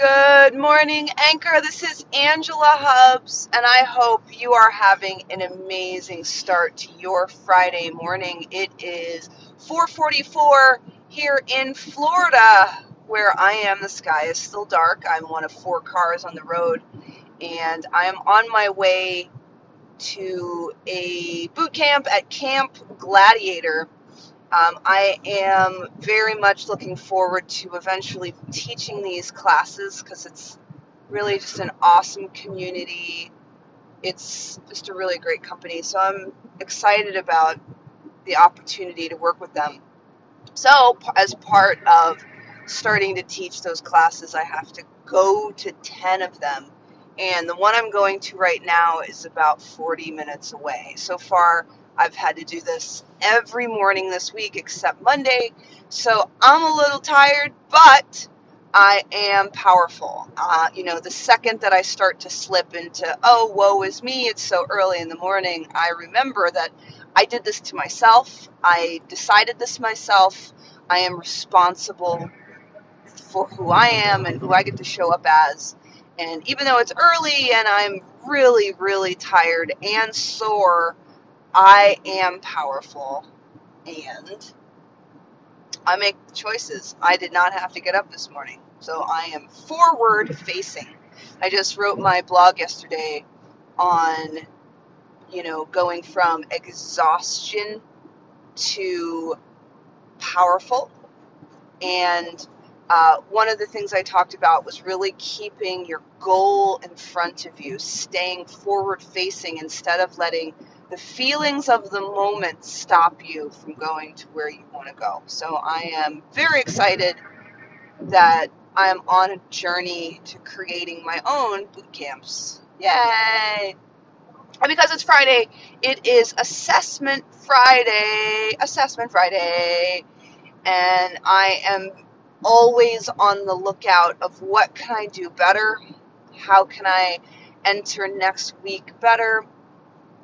Good morning, Anchor. This is Angela Hubs, and I hope you are having an amazing start to your Friday morning. It is 4:44 here in Florida, where I am. The sky is still dark. I'm one of four cars on the road, and I am on my way to a boot camp at Camp Gladiator um, I am very much looking forward to eventually teaching these classes because it's really just an awesome community. It's just a really great company. So I'm excited about the opportunity to work with them. So, as part of starting to teach those classes, I have to go to 10 of them. And the one I'm going to right now is about 40 minutes away. So far, I've had to do this every morning this week except Monday. So I'm a little tired, but I am powerful. Uh, you know, the second that I start to slip into, oh, woe is me, it's so early in the morning, I remember that I did this to myself. I decided this myself. I am responsible for who I am and who I get to show up as. And even though it's early and I'm really, really tired and sore, I am powerful and I make choices. I did not have to get up this morning. So I am forward facing. I just wrote my blog yesterday on, you know, going from exhaustion to powerful. And uh, one of the things I talked about was really keeping your goal in front of you, staying forward facing instead of letting the feelings of the moment stop you from going to where you want to go. So I am very excited that I am on a journey to creating my own boot camps. Yay! And because it's Friday, it is Assessment Friday. Assessment Friday. And I am always on the lookout of what can I do better? How can I enter next week better?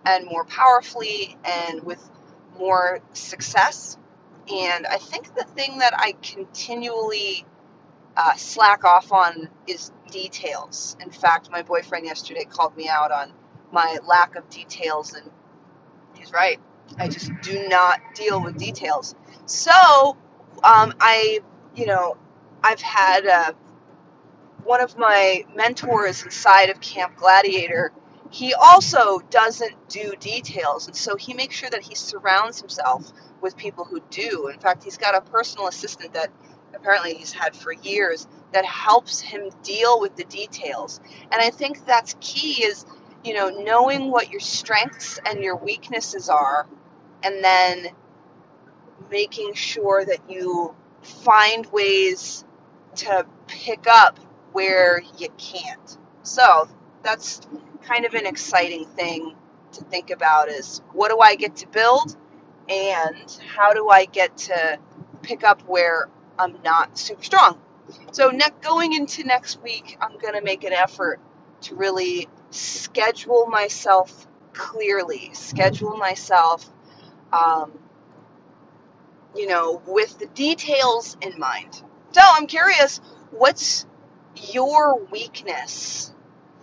And more powerfully and with more success. And I think the thing that I continually uh, slack off on is details. In fact, my boyfriend yesterday called me out on my lack of details, and he's right. I just do not deal with details. So, um, I, you know, I've had uh, one of my mentors inside of Camp Gladiator he also doesn't do details, and so he makes sure that he surrounds himself with people who do. In fact, he's got a personal assistant that apparently he's had for years that helps him deal with the details. And I think that's key is, you know, knowing what your strengths and your weaknesses are and then making sure that you find ways to pick up where you can't. So, that's kind of an exciting thing to think about is what do I get to build and how do I get to pick up where I'm not super strong. So ne- going into next week, I'm going to make an effort to really schedule myself clearly, schedule myself, um, you know, with the details in mind. So I'm curious, what's your weakness?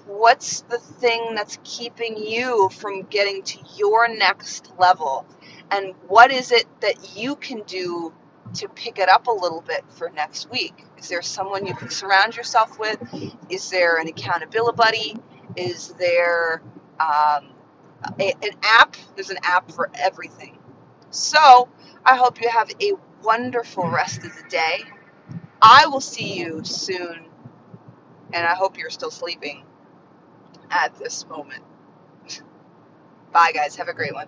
What's the thing that's keeping you from getting to your next level? And what is it that you can do to pick it up a little bit for next week? Is there someone you can surround yourself with? Is there an accountability buddy? Is there um, a, an app? There's an app for everything. So I hope you have a wonderful rest of the day. I will see you soon, and I hope you're still sleeping at this moment. Bye, guys. Have a great one.